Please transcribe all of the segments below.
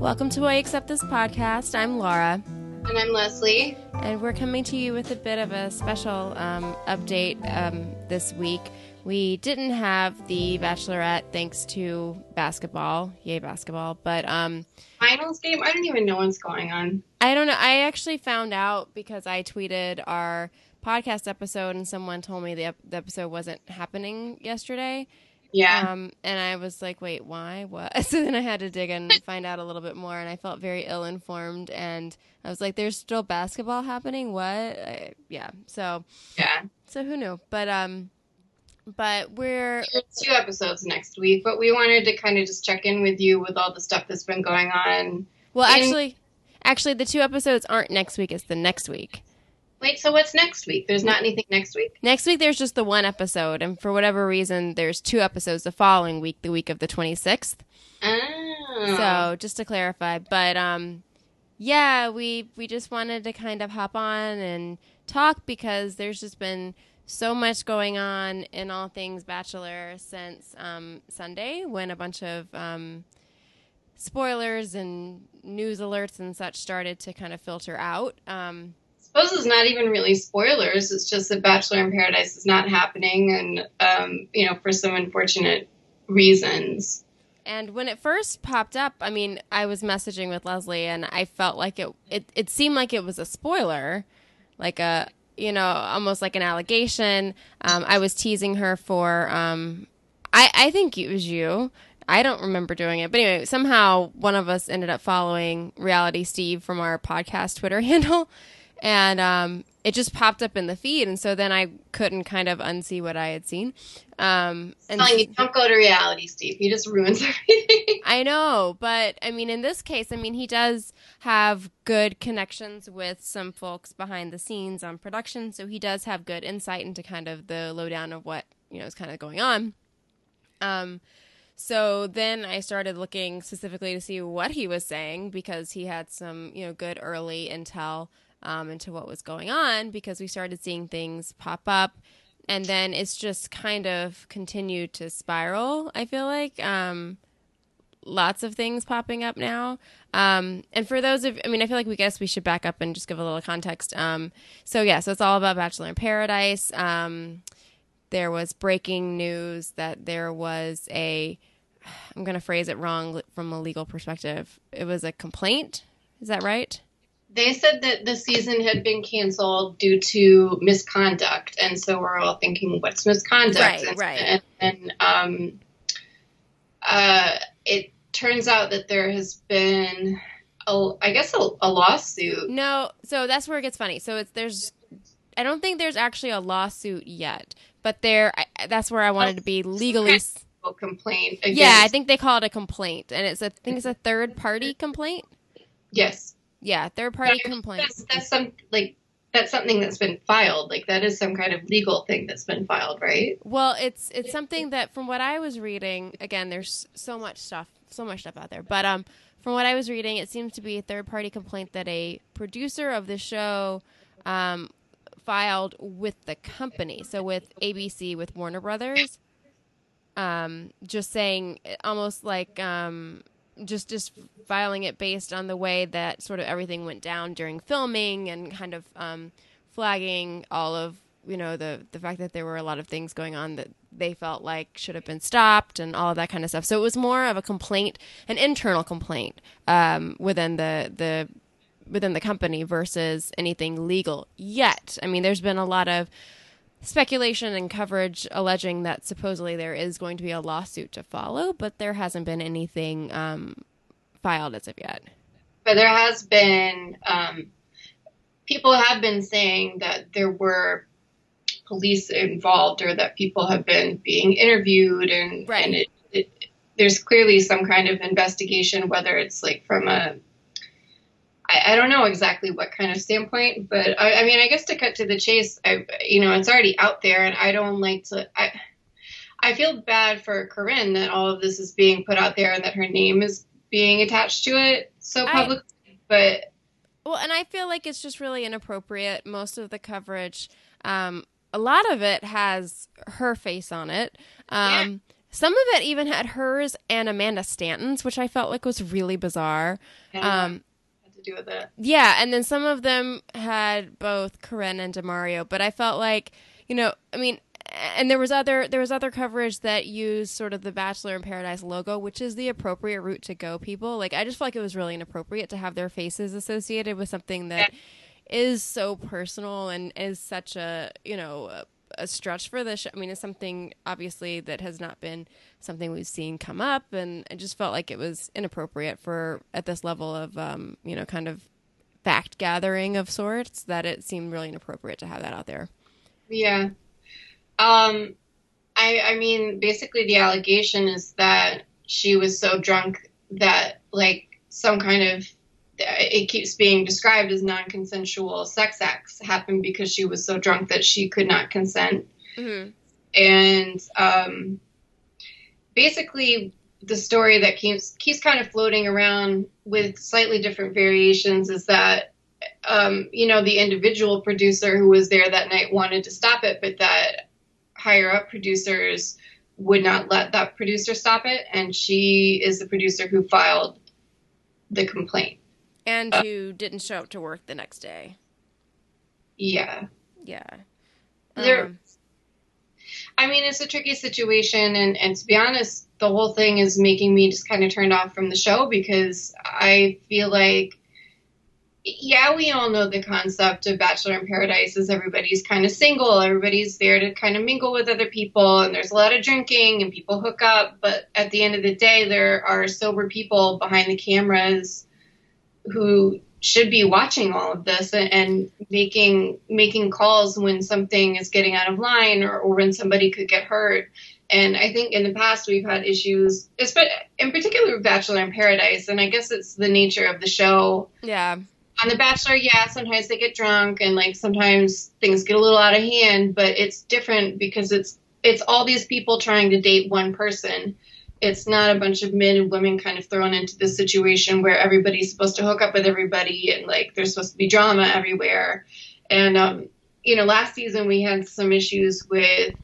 Welcome to I Accept This podcast. I'm Lara. And I'm Leslie. And we're coming to you with a bit of a special um, update um, this week. We didn't have the Bachelorette thanks to basketball. Yay, basketball. But um, finals game? I don't even know what's going on. I don't know. I actually found out because I tweeted our podcast episode and someone told me the, ep- the episode wasn't happening yesterday. Yeah. Um, and I was like, wait, why? What? So then I had to dig and find out a little bit more, and I felt very ill informed. And I was like, there's still basketball happening? What? I, yeah. So, yeah. So who knew? But, um, but we're two episodes next week, but we wanted to kind of just check in with you with all the stuff that's been going on. Well, in- actually, actually, the two episodes aren't next week; it's the next week. Wait, so what's next week? There's not anything next week? Next week there's just the one episode, and for whatever reason, there's two episodes the following week, the week of the 26th. Oh. So just to clarify, but um, yeah, we we just wanted to kind of hop on and talk because there's just been so much going on in all things Bachelor since um, Sunday when a bunch of um, spoilers and news alerts and such started to kind of filter out. Um, suppose it's not even really spoilers. It's just that Bachelor in Paradise is not happening, and um, you know, for some unfortunate reasons. And when it first popped up, I mean, I was messaging with Leslie, and I felt like it. It, it seemed like it was a spoiler, like a you know, almost like an allegation. Um, I was teasing her for. Um, I I think it was you. I don't remember doing it, but anyway, somehow one of us ended up following Reality Steve from our podcast Twitter handle, and um, it just popped up in the feed, and so then I couldn't kind of unsee what I had seen. Um, and telling you don't go to reality, Steve. He just ruins everything. I know, but I mean, in this case, I mean, he does have good connections with some folks behind the scenes on production, so he does have good insight into kind of the lowdown of what you know is kind of going on. Um, so then I started looking specifically to see what he was saying because he had some you know good early intel um, into what was going on because we started seeing things pop up. And then it's just kind of continued to spiral i feel like um, lots of things popping up now. Um, and for those of i mean i feel like we guess we should back up and just give a little context. Um, so yeah so it's all about bachelor in paradise. Um, there was breaking news that there was a i'm going to phrase it wrong from a legal perspective. It was a complaint. Is that right they said that the season had been canceled due to misconduct, and so we're all thinking, "What's misconduct?" Right, and, right. And, and um, uh, it turns out that there has been, a, I guess, a, a lawsuit. No, so that's where it gets funny. So it's there's, I don't think there's actually a lawsuit yet, but there, I, that's where I wanted to be legally. Complaint. Against, yeah, I think they call it a complaint, and it's a, I think it's a third party complaint. Yes. Yeah, third party complaint. That's, that's some like that's something that's been filed. Like that is some kind of legal thing that's been filed, right? Well, it's it's something that from what I was reading, again, there's so much stuff, so much stuff out there. But um from what I was reading, it seems to be a third party complaint that a producer of the show um filed with the company. So with ABC with Warner Brothers um just saying almost like um just just filing it based on the way that sort of everything went down during filming and kind of um, flagging all of you know the the fact that there were a lot of things going on that they felt like should have been stopped and all of that kind of stuff. So it was more of a complaint, an internal complaint um, within the the within the company versus anything legal yet. I mean, there's been a lot of speculation and coverage alleging that supposedly there is going to be a lawsuit to follow, but there hasn't been anything um, filed as of yet. But there has been, um, people have been saying that there were police involved or that people have been being interviewed and, right. and it, it, there's clearly some kind of investigation, whether it's like from a I, I, don't know exactly what kind of standpoint, but I, I, mean, I guess to cut to the chase, I, you know, it's already out there, and I don't like to. I, I feel bad for Corinne that all of this is being put out there and that her name is being attached to it so publicly. but well, and I feel like it's just really inappropriate. Most of the coverage, um, a lot of it has her face on it. Um, some of it even had hers and Amanda Stanton's, which I felt like was really bizarre. Um, had to do with it. yeah, and then some of them had both Corinne and Demario, but I felt like, you know, I mean, and there was other there was other coverage that used sort of the Bachelor in Paradise logo, which is the appropriate route to go. People like I just felt like it was really inappropriate to have their faces associated with something that is so personal and is such a you know a, stretch for show. I mean, it's something obviously that has not been something we've seen come up, and I just felt like it was inappropriate for at this level of um, you know kind of fact gathering of sorts that it seemed really inappropriate to have that out there. Yeah. Um, I, I mean, basically, the allegation is that she was so drunk that, like, some kind of it keeps being described as non-consensual sex acts happened because she was so drunk that she could not consent. Mm-hmm. And um, basically, the story that keeps keeps kind of floating around with slightly different variations is that um, you know the individual producer who was there that night wanted to stop it, but that higher up producers would not let that producer stop it, and she is the producer who filed the complaint. And who didn't show up to work the next day. Yeah. Yeah. There, Um, I mean, it's a tricky situation, and, and to be honest, the whole thing is making me just kind of turned off from the show because I feel like, yeah, we all know the concept of Bachelor in Paradise is everybody's kind of single, everybody's there to kind of mingle with other people, and there's a lot of drinking and people hook up, but at the end of the day, there are sober people behind the cameras who should be watching all of this and, and making making calls when something is getting out of line or, or when somebody could get hurt. And I think in the past we've had issues, in particular with Bachelor in Paradise, and I guess it's the nature of the show. yeah. On The Bachelor, yeah, sometimes they get drunk and like sometimes things get a little out of hand, but it's different because it's it's all these people trying to date one person. It's not a bunch of men and women kind of thrown into this situation where everybody's supposed to hook up with everybody and like there's supposed to be drama everywhere. And um, you know, last season we had some issues with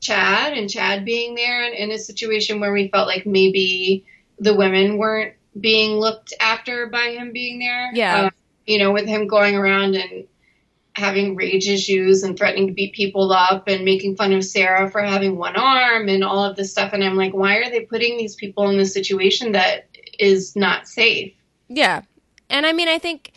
Chad and Chad being there and in a situation where we felt like maybe the women weren't being looked after by him being there. Yeah. Uh, you know, with him going around and having rage issues and threatening to beat people up and making fun of Sarah for having one arm and all of this stuff. And I'm like, why are they putting these people in this situation that is not safe? Yeah. And I mean, I think,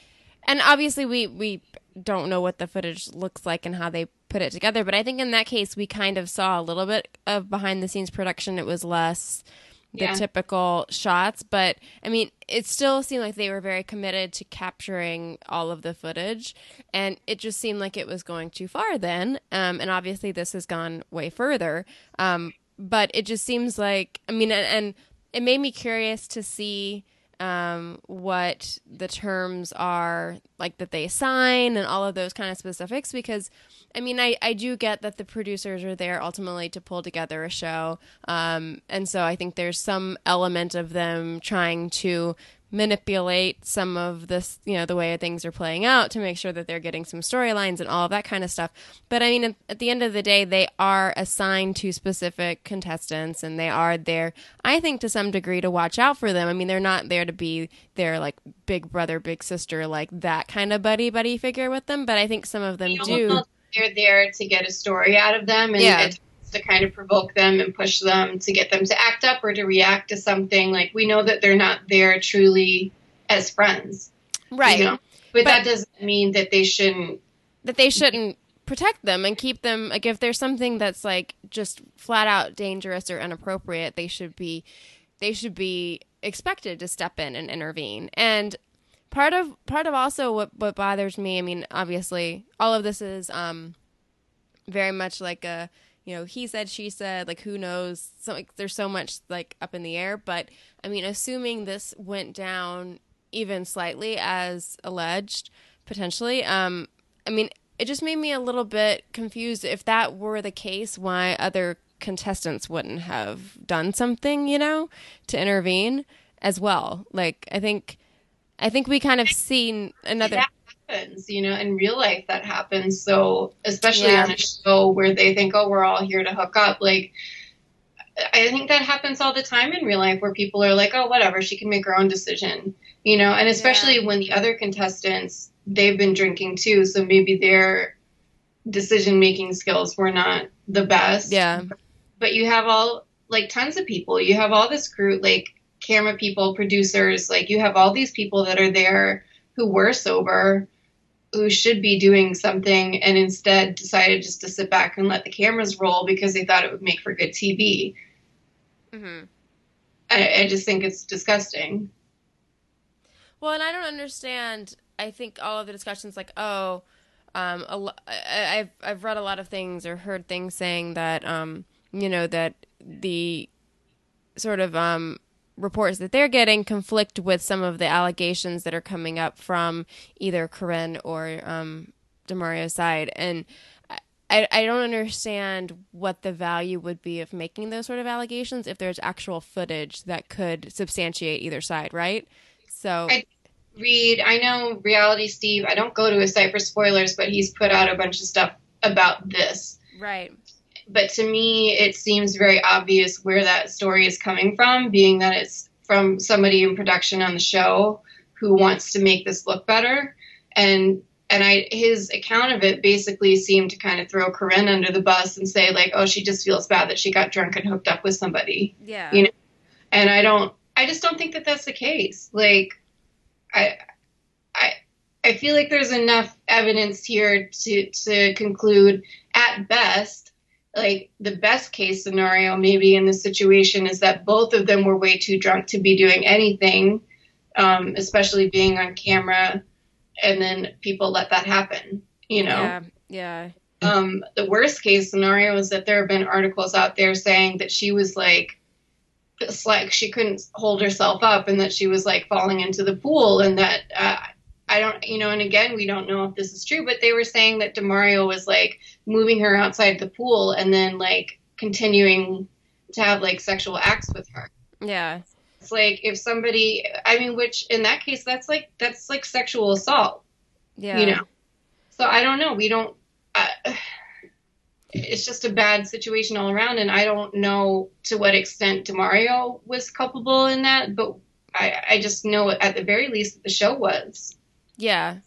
and obviously we, we don't know what the footage looks like and how they put it together, but I think in that case, we kind of saw a little bit of behind the scenes production. It was less the Yeah. typical shots, but I mean, it still seemed like they were very committed to capturing all of the footage, and it just seemed like it was going too far then. Um, and obviously, this has gone way further. Um, but it just seems like, I mean, and, and it made me curious to see um, what the terms are like that they sign and all of those kind of specifics because I mean I, I do get that the producers are there ultimately to pull together a show. Um, and so I think there's some element of them trying to manipulate some of this you know the way things are playing out to make sure that they're getting some storylines and all of that kind of stuff. But i mean at, the end of the day they are assigned to specific contestants and they are there i think to some degree to watch out for them. I mean they're not there to be their like big brother big sister like that kind of buddy buddy figure with them but i think some of them You do. They're there to get a story out of them and Yeah. To kind of provoke them and push them to get them to act up or to react to something. Like we know that they're not there truly as friends. right You know? But, But- that doesn't mean that they shouldn't that they shouldn't protect them and keep them like if there's something that's like just flat out dangerous or inappropriate they should be they should be expected to step in and intervene and part of part of also what what bothers me i mean obviously all of this is um very much like a you know he said she said like who knows? So like there's so much like up in the air. But i mean assuming this went down even slightly as alleged potentially um i mean it just made me a little bit confused if that were the case why other contestants wouldn't have done something you know to intervene as well. Like i think i think we kind of seen another happens, you know, in real life that happens. So especially Yeah. on a show where they think, oh, we're all here to hook up, like I think that happens all the time in real life where people are like, oh, whatever, she can make her own decision, you know, and especially Yeah. when the other contestants, they've been drinking too, so maybe their decision making skills were not the best. Yeah. But you have all, like, tons of people. You have all this crew, like, camera people, producers, like, you have all these people that are there who were sober. Who should be doing something and instead decided just to sit back and let the cameras roll because they thought it would make for good TV. hmm I, I just think it's disgusting. Well, and I don't understand. I think all of the discussions, like, oh, um, a I've I've read a lot of things or heard things saying that, um, you know, that the sort of um reports that they're getting conflict with some of the allegations that are coming up from either Corinne or um, Demario's side, and I, I don't understand what the value would be of making those sort of allegations if there's actual footage that could substantiate either side, right? So I- Read, I know Reality Steve, I don't go to his site for spoilers, but he's put out a bunch of stuff about this. right, But to me, it seems very obvious where that story is coming from, being that it's from somebody in production on the show who wants to make this look better. And and I his account of it basically seemed to kind of throw Corinne under the bus and say like, oh, she just feels bad that she got drunk and hooked up with somebody. yeah, You know, and I don't I just don't think that that's the case. Like I I I feel like there's enough evidence here to to conclude at best like the best case scenario maybe in this situation is that both of them were way too drunk to be doing anything um, especially being on camera and then people let that happen you know? Yeah, yeah, um, the worst case scenario is that there have been articles out there saying that she was like it's like she couldn't hold herself up and that she was like falling into the pool and that uh, I don't you know and again we don't know if this is true but they were saying that Demario was like moving her outside the pool and then like continuing to have like sexual acts with her yeah, it's like if somebody I mean which in that case that's like that's like sexual assault yeah. you know. So I don't know. We don't. Uh, it's just a bad situation all around, and I don't know to what extent Demario was culpable in that, but I, I just know at the very least the show was. Yeah.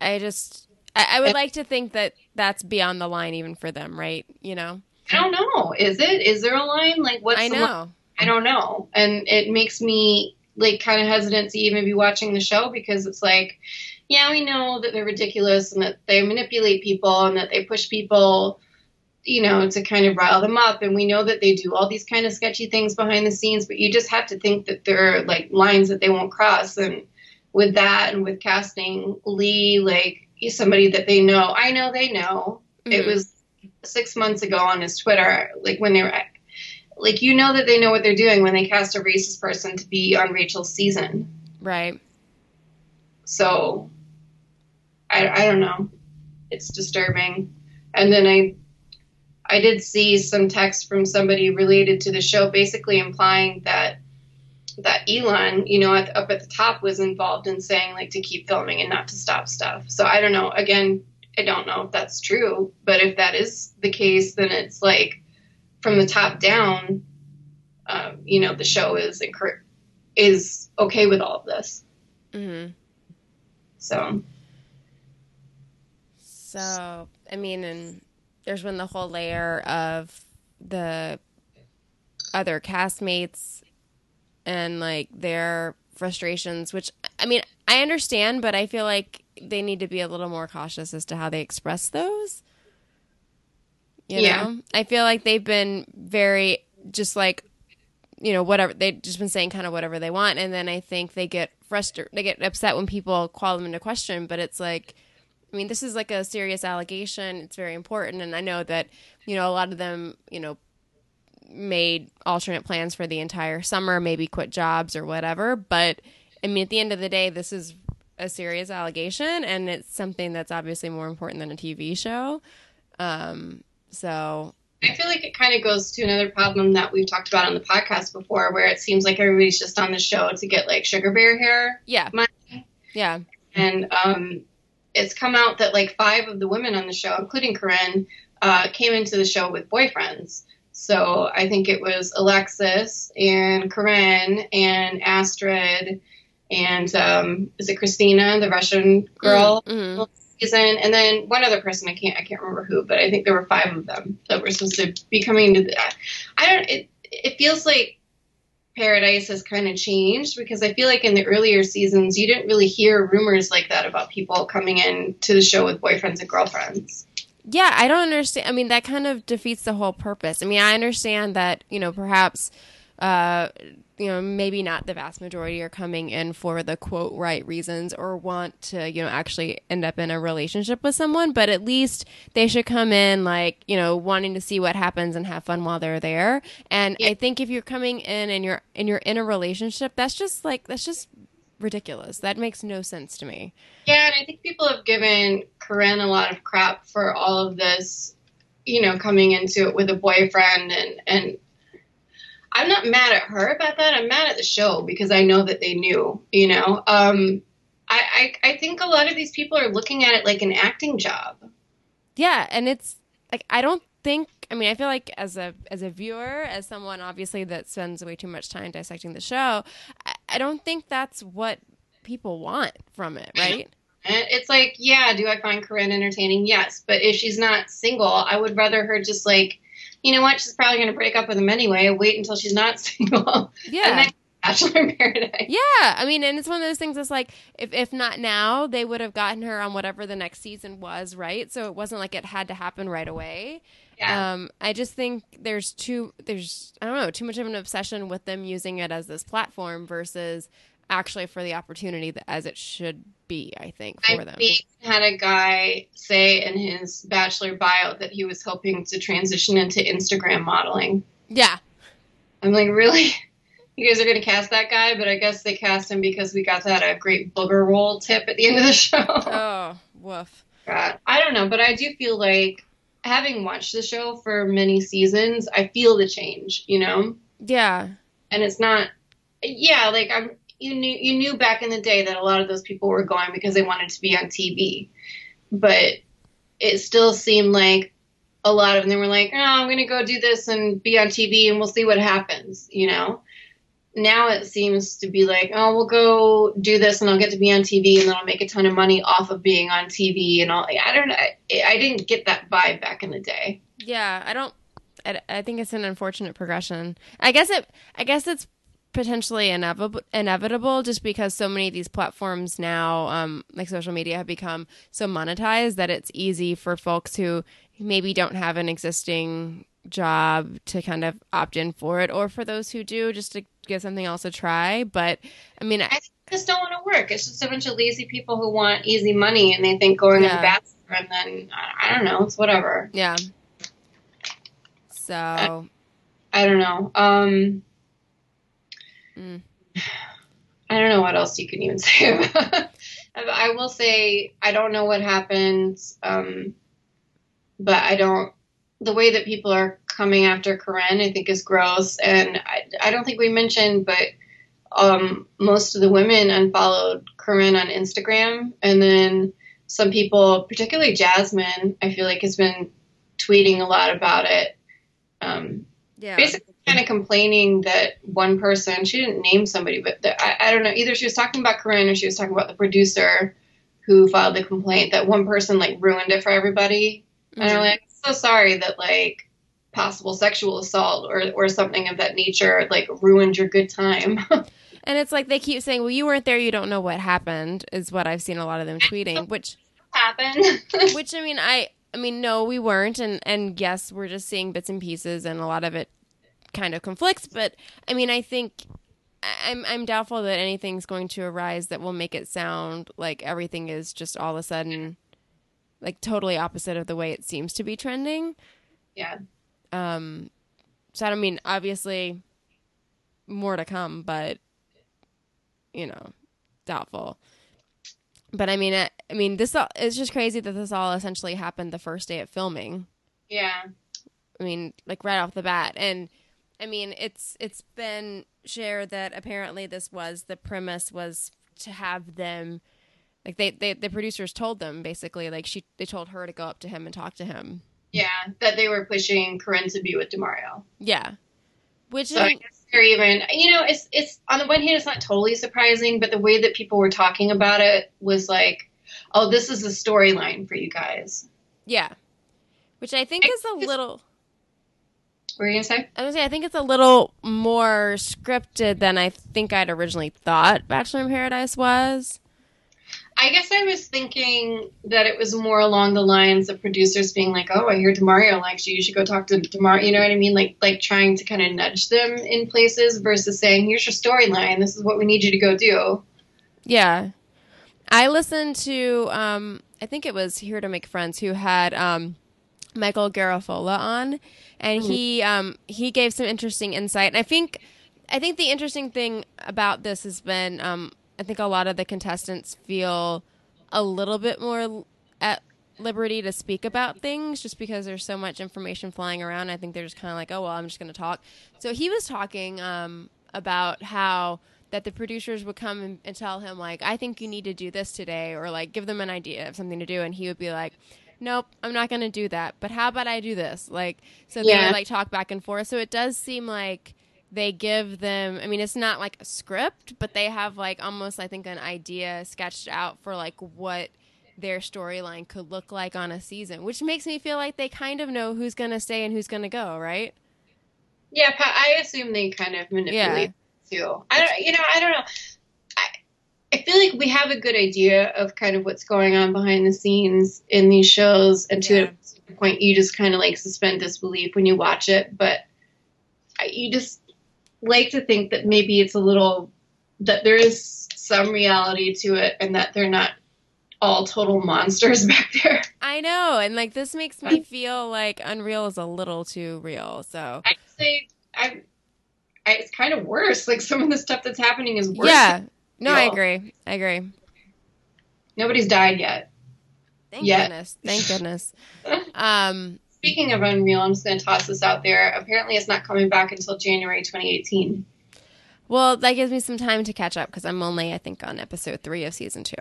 I just, I, I would like to think that that's beyond the line even for them, right? You know? I don't know. Is it? Is there a line? Like what's I the know. line? I don't know, and it makes me like kind of hesitant to even be watching the show because it's like, yeah, we know that they're ridiculous and that they manipulate people and that they push people, you know, to kind of rile them up, and we know that they do all these kind of sketchy things behind the scenes, but you just have to think that there are like lines that they won't cross, and with that and with casting Lee, like he's somebody that they know, I know they know. It Mhm. was six months ago on his Twitter, like when they were, like you know that they know what they're doing when they cast a racist person to be on Rachel's season. Right. So, I I don't know, it's disturbing. And then I, I did see some text from somebody related to the show, basically implying that that Elan, you know, at, up at the top was involved in saying like to keep filming and not to stop stuff. So I don't know. Again, I don't know if that's true, but if that is the case, then it's like from the top down, um, you know, the show is encour- is okay with all of this. hmm So So, I mean, and there's been the whole layer of the other castmates and like their frustrations, which I mean, I understand, but I feel like they need to be a little more cautious as to how they express those. You Yeah. know, I feel like they've been very just like, you know, whatever they've just been saying kind of whatever they want, and then I think they get frustrated, they get upset when people call them into question. But it's like, I mean, this is like a serious allegation. It's very important, and I know that you know a lot of them, you know, made alternate plans for the entire summer, maybe quit jobs or whatever. But I mean, at the end of the day, this is a serious allegation, and it's something that's obviously more important than a TV show. Um, so I feel like it kind of goes to another problem that we've talked about on the podcast before, where it seems like everybody's just on the show to get like SugarBearHair yeah, money. yeah, And um, it's come out that like five of the women on the show, including Corinne, uh, came into the show with boyfriends. So I think it was Alexis and Corinne and Astrid and um, is it Kristina, the Russian girl? Mm-hmm. Season, and then one other person I can't I can't remember who, but I think there were five of them that were supposed to be coming to the. I don't. It it feels like Paradise has kind of changed because I feel like in the earlier seasons you didn't really hear rumors like that about people coming in to the show with boyfriends and girlfriends. Yeah, I don't understand. I mean, that kind of defeats the whole purpose. I mean, I understand that, you know, perhaps, uh, you know, maybe not the vast majority are coming in for the quote right reasons or want to, you know, actually end up in a relationship with someone, but at least they should come in like, you know, wanting to see what happens and have fun while they're there. And Yeah. I think if you're coming in and you're and you're in a relationship, that's just like that's just ridiculous. That makes no sense to me. Yeah, and I think people have given Corinne a lot of crap for all of this, you know, coming into it with a boyfriend and and I'm not mad at her about that. I'm mad at the show because I know that they knew, you know. Um I, I, I think a lot of these people are looking at it like an acting job. Yeah, and it's like I don't think I mean I feel like as a as a viewer, as someone obviously that spends way too much time dissecting the show, I, don't think that's what people want from it, right? It's like, yeah, do I find Corinne entertaining? Yes. But if she's not single, I would rather her just like, you know what, she's probably going to break up with him anyway. Wait until she's not single. Yeah. And then Bachelor in Paradise. Yeah, I mean, and it's one of those things that's like, if, if not now, they would have gotten her on whatever the next season was, right? So it wasn't like it had to happen right away. Yeah. Um, I just think there's too, there's, I don't know, too much of an obsession with them using it as this platform versus actually for the opportunity that, as it should be, I think, for I them. think had a guy say in his bachelor bio that he was hoping to transition into Instagram modeling. Yeah. I'm like, really? You guys are going to cast that guy? But I guess they cast him because we got that a great booger roll tip at the end of the show. Oh, woof. God. I don't know, but I do feel like having watched the show for many seasons, I feel the change, you know? Yeah. And it's not yeah, like I'm you knew you knew back in the day that a lot of those people were going because they wanted to be on TV. But it still seemed like a lot of them were like, "Oh, I'm going to go do this and be on TV and we'll see what happens," you know? Now it seems to be like, "Oh, we'll go do this and I'll get to be on TV and then I'll make a ton of money off of being on TV and all." I don't. I, I didn't get that vibe back in the day. Yeah, I don't. I, I think it's an unfortunate progression. I guess it. I guess it's potentially inevitable, inevitable, just because so many of these platforms now, um, like social media, have become so monetized that it's easy for folks who maybe don't have an existing job to kind of opt in for it, or for those who do, just to give something else a try. But I mean, I, I just don't want to work. It's just a bunch of lazy people who want easy money and they think going Yeah. the Bachelor and then I I don't know, it's whatever. yeah. So I don't know. Um, Mm. I don't know what else you can even say about. I I will say I don't know what happens, um, but I don't. The way that people are coming after Corinne, I think, is gross, and I, I don't think we mentioned, but um, most of the women unfollowed Corinne on Instagram, and then some people, particularly Jasmine, I feel like has been tweeting a lot about it. Um, yeah, basically kind of complaining that one person she didn't name somebody but the, I, I don't know either she was talking about corinne or she was talking about the producer who filed the complaint that one person like ruined it for everybody and i'm Mhm. like so sorry that like possible sexual assault or, or something of that nature like ruined your good time And it's like they keep saying, "Well, you weren't there. You don't know what happened." Is what I've seen a lot of them tweeting. Which, happened which I mean, I, I mean, no, we weren't, and and yes, we're just seeing bits and pieces, and a lot of it kind of conflicts. But I mean, I think I'm I'm doubtful that anything's going to arise that will make it sound like everything is just all of a sudden like totally opposite of the way it seems to be trending. yeah Um, so I don't mean obviously more to come, but you know, doubtful. But I mean, I, I mean, this all, it's just crazy that this all essentially happened the first day of filming. yeah I mean, like right off the bat, and I mean, it's it's been shared that apparently this was the premise was to have them, like they, they the producers told them basically like she they told her to go up to him and talk to him. Yeah, that they were pushing Corinne to be with Demario. Yeah. Which So I guess they're even, you know, it's it's on the one hand, it's not totally surprising, but the way that people were talking about it was like, oh, this is a storyline for you guys. yeah. Which I think is a little What were you gonna say? I was gonna say I think it's a little more scripted than I think I'd originally thought Bachelor in Paradise was. I guess I was thinking that it was more along the lines of producers being like, "Oh, I hear Demario likes you. You should go talk to Demario." You know what I mean? Like, like trying to kind of nudge them in places versus saying, "Here's your storyline. This is what we need you to go do." Yeah. I listened to um I think it was Here to Make Friends who had um Michael Garofalo on and he um he gave some interesting insight. And I think I think the interesting thing about this has been um I think a lot of the contestants feel a little bit more at liberty to speak about things just because there's so much information flying around. I think they're just kind of like, oh, well, I'm just going to talk. So he was talking um, about how that the producers would come and, and tell him, like, I think you need to do this today, or like give them an idea of something to do. And he would be like, nope, I'm not going to do that. But how about I do this? Like, so they would like talk back and forth. So it does seem like they give them i mean it's not like a script but they have like almost i think an idea sketched out for like what their storyline could look like on a season which makes me feel like they kind of know who's going to stay and who's going to go right Yeah, I assume they kind of manipulate too. I don't, you know, I don't know. I, I feel like we have a good idea of kind of what's going on behind the scenes in these shows, and to Yeah. a point, you just kind of like suspend disbelief when you watch it. But you just like to think that maybe it's a little that there is some reality to it, and that they're not all total monsters back there. i know and like this makes me feel like unreal is a little too real so I say I, I it's kind of worse. Like some of the stuff that's happening is worse. yeah no i agree i agree Nobody's died yet. thank Yeah. goodness thank goodness um Speaking of Unreal, I'm just going to toss this out there. Apparently, it's not coming back until January 2018. well that gives me some time to catch up because i'm only i think on episode three of season two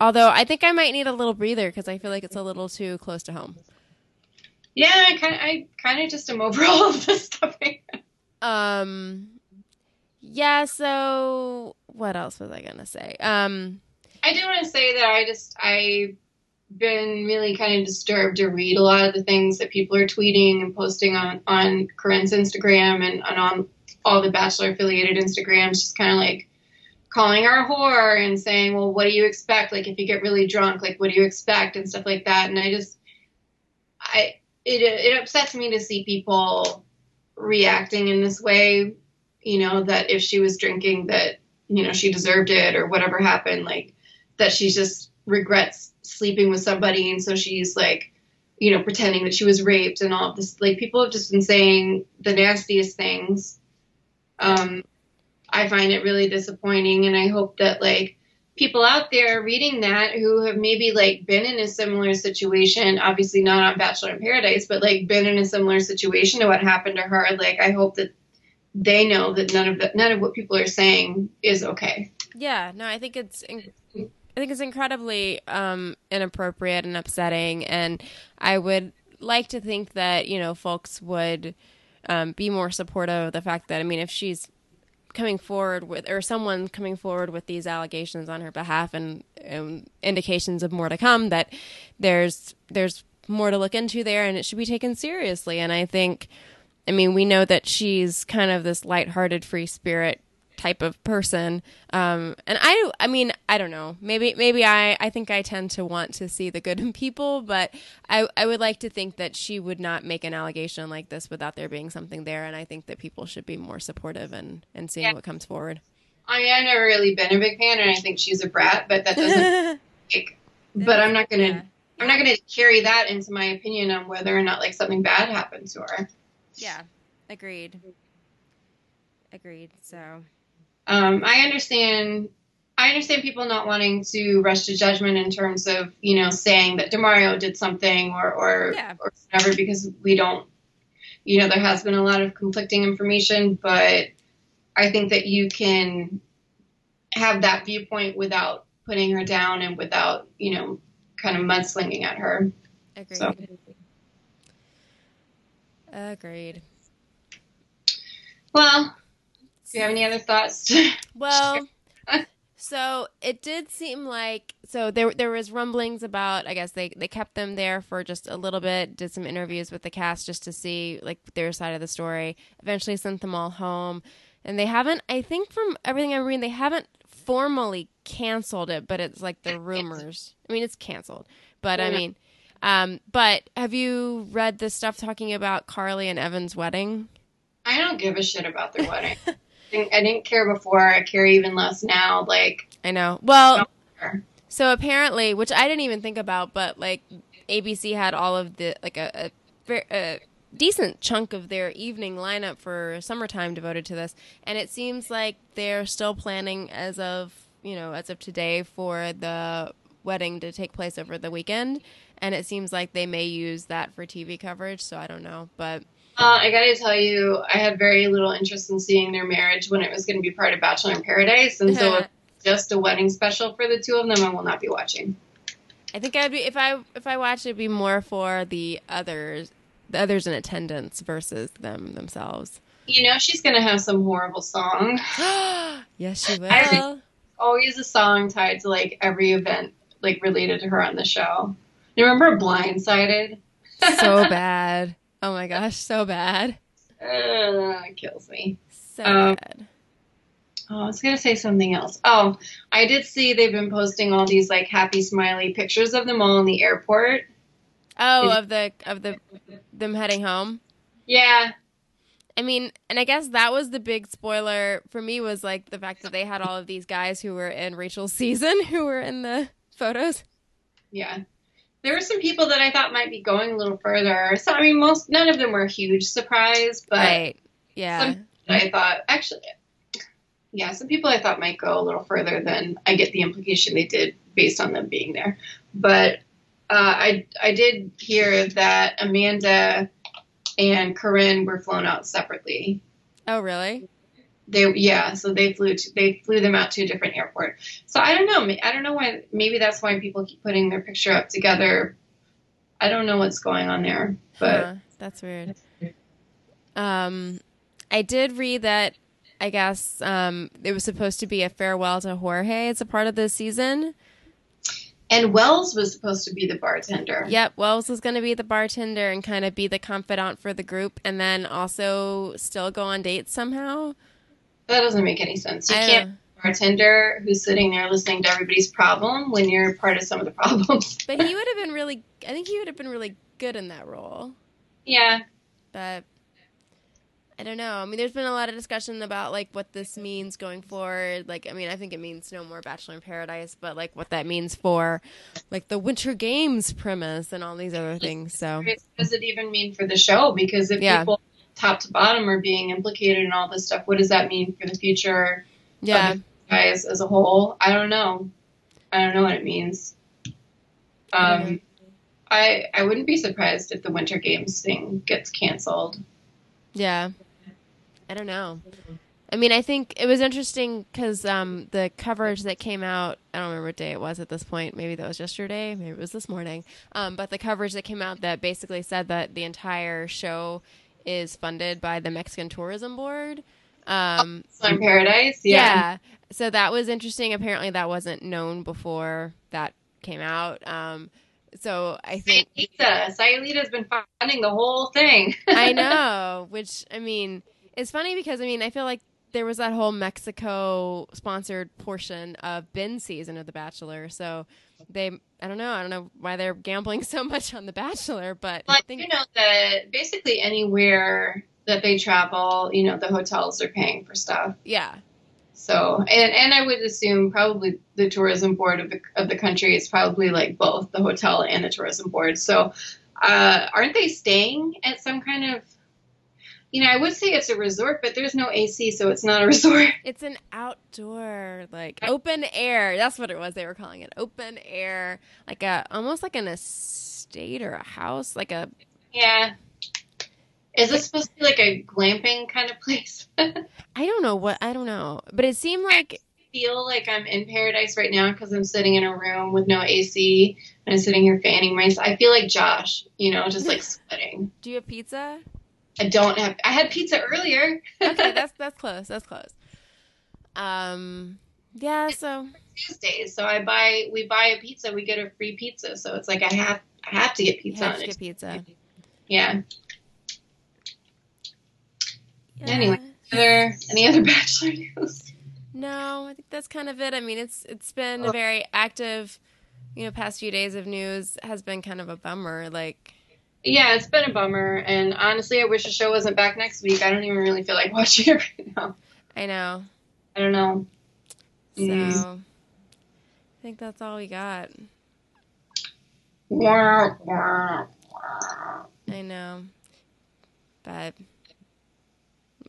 although i think i might need a little breather because i feel like it's a little too close to home Yeah, I kind of, I kind of just am over all of this stuff. Um, yeah. So what else was I gonna say? Um, I do want to say that I just I've been really kind of disturbed to read a lot of the things that people are tweeting and posting on on Corinne's Instagram and, and on all the Bachelor affiliated Instagrams, just kind of like calling her a whore and saying, "Well, what do you expect? Like if you get really drunk, like what do you expect?" and stuff like that. And I just I it it upsets me to see people reacting in this way. You know that if she was drinking, that you know she deserved it or whatever happened. Like that she's just regrets sleeping with somebody, and so she's like, you know, pretending that she was raped and all of this. Like people have just been saying the nastiest things. Um, I find it really disappointing, and I hope that like people out there reading that who have maybe like been in a similar situation, obviously not on Bachelor in Paradise, but like been in a similar situation to what happened to her. Like I hope that they know that none of that, none of what people are saying is okay. yeah. No, I think it's. I think it's incredibly um, inappropriate and upsetting, and I would like to think that you know folks would um, be more supportive of the fact that I mean, if she's coming forward with or someone coming forward with these allegations on her behalf and, and indications of more to come that there's there's more to look into there and it should be taken seriously. And i think i mean we know that she's kind of this lighthearted free spirit type of person um and i i mean i don't know maybe maybe i i think i tend to want to see the good in people but i i would like to think that she would not make an allegation like this without there being something there and i think that people should be more supportive and and seeing Yeah. what comes forward I mean, I've never really been a big fan, and I think she's a brat, but that doesn't. like, but I'm not gonna. Yeah. I'm not gonna carry that into my opinion on whether or not like something bad happened to her. yeah agreed agreed so Um, I understand. I understand people not wanting to rush to judgment in terms of you know saying that Demario did something or or, Yeah. or whatever because we don't. You know, there has been a lot of conflicting information, but I think that you can have that viewpoint without putting her down and without you know kind of mudslinging at her. Agreed. So. Agreed. Well, do you have any other thoughts? Well, so it did seem like so there there was rumblings about I guess they they kept them there for just a little bit, did some interviews with the cast just to see like their side of the story. Eventually sent them all home, and they haven't. I think from everything I'm reading, they haven't formally canceled it, but it's like the rumors. I mean, it's canceled, but I mean. Um, but have you read the stuff talking about Carly and Evan's wedding? I don't give a shit about their wedding. I didn't- care before. I care even less now. Like, I know. Well. So apparently, which I didn't even think about, but like ABC had all of the like a, a, a decent chunk of their evening lineup for summertime devoted to this, and it seems like they're still planning as of you know as of today for the wedding to take place over the weekend, and it seems like they may use that for TV coverage. So I don't know, but Uh, I gotta tell you, I had very little interest in seeing their marriage when it was going to be part of Bachelor in Paradise, and so if just a wedding special for the two of them, I will not be watching. I think I'd be if I if I watch it'd be more for the others the others in attendance versus them themselves. You know, she's going to have some horrible song. yes, she will. I think- Always a song tied to like every event, like related to her on the show. You remember Blindsided? so bad. Oh my gosh, so bad. Uh, it kills me. So Um, bad. Oh, I was gonna say something else. Oh, I did see they've been posting all these like happy smiley pictures of them all in the airport. Oh, of the of the them heading home. Yeah, I mean, and I guess that was the big spoiler for me was like the fact that they had all of these guys who were in Rachel's season who were in the photos. yeah. There were some people that I thought might be going a little further. So I mean, most none of them were a huge surprise, but right. Yeah. some- I thought actually, yeah, some people I thought might go a little further than I get the implication they did based on them being there. But uh, I I did hear that Amanda and Corinne were flown out separately. oh, really? They yeah, so they flew to, they flew them out to a different airport. So I don't know. I don't know why. Maybe that's why people keep putting their picture up together. I don't know what's going on there, but Huh, that's weird. Um, I did read that. I guess um, it was supposed to be a farewell to Jorge as a part of the season. and Wells was supposed to be the bartender. Yep, Wells was going to be the bartender and kind of be the confidant for the group, and then also still go on dates somehow. That doesn't make any sense. You I can't know. bartender who's sitting there listening to everybody's problem when you're part of some of the problems. But he would have been really. I think he would have been really good in that role. yeah, But I don't know. I mean, there's been a lot of discussion about like what this means going forward. Like, I mean, I think it means no more Bachelor in Paradise, but like what that means for like the Winter Games premise and all these other things. So what does it even mean for the show? Because if Yeah. people top to bottom are being implicated in all this stuff, what does that mean for the future yeah, of the guys as a whole? I don't know. I don't know what it means. Um, I I wouldn't be surprised if the Winter Games thing gets canceled. yeah. I don't know. I mean, I think it was interesting because um, the coverage that came out, I don't remember what day it was at this point. Maybe that was yesterday. Maybe it was this morning. Um, but the coverage that came out that basically said that the entire show is funded by the Mexican Tourism Board. Um, So in Paradise, yeah. yeah. So that was interesting. Apparently, that wasn't known before that came out. Um, so I think Sayulita. Sayulita's been funding the whole thing. I know, which I mean, it's funny because I mean, I feel like there was that whole Mexico sponsored portion of Ben's season of The Bachelor. So they, I don't know, I don't know why they're gambling so much on The Bachelor, but I Like think you know that basically anywhere that they travel, you know, the hotels are paying for stuff. yeah, So, and and I would assume probably the tourism board of the of the country is probably like both the hotel and the tourism board. So, uh, aren't they staying at some kind of? You know, I would say it's a resort, but there's no AC, so it's not a resort. it's an outdoor, like open air. That's what it was. They were calling it open air, like a almost like an estate or a house, like a Yeah. Is this supposed to be like a glamping kind of place? I don't know what I don't know, but it seemed like feel like I'm in paradise right now because I'm sitting in a room with no AC and I'm sitting here fanning myself. I feel like Josh, you know, just like sweating. Do you have pizza? I don't have. I had pizza earlier. okay, that's that's close. That's close. Um, yeah. So Tuesdays, so I buy. We buy a pizza, we get a free pizza. So it's like I have. I have to get you pizza. have on to get pizza. Yeah. Yeah. Anyway. Other any other bachelor news? No, I think that's kind of it. I mean, it's it's been a very active, you know, past few days of news has been kind of a bummer. Like, Yeah, it's been a bummer, and honestly, I wish the show wasn't back next week. I don't even really feel like watching it right now. I know. I don't know. So, Mm. I think that's all we got. I know. But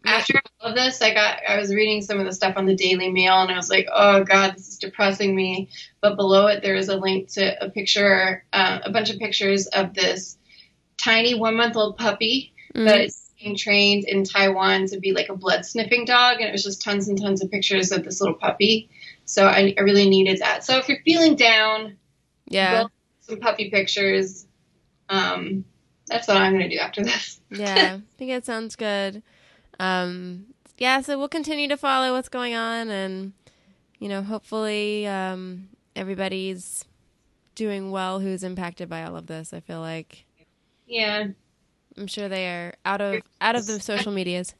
After all of this, I got I was reading some of the stuff on the Daily Mail, and I was like, oh god, this is depressing me. But below it, there is a link to a picture, uh, a bunch of pictures of this tiny one month old puppy mm, that is being trained in Taiwan to be like a blood sniffing dog, and it was just tons and tons of pictures of this little puppy. So I, I really needed that. So if you're feeling down, yeah, some puppy pictures. Um, that's what I'm going to do after this. yeah, I think it sounds good. Um, yeah, so we'll continue to follow what's going on, and you know, hopefully, um, everybody's doing well who's impacted by all of this. I feel like Yeah. I'm sure they are out of out of the social medias.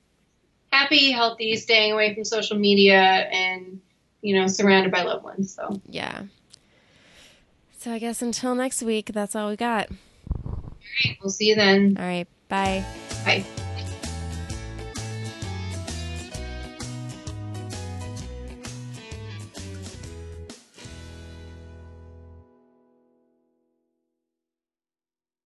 Happy, healthy, staying away from social media, and you know, surrounded by loved ones. So, Yeah. So I guess until next week, that's all we got. All right, we'll see you then. All right, bye. Bye.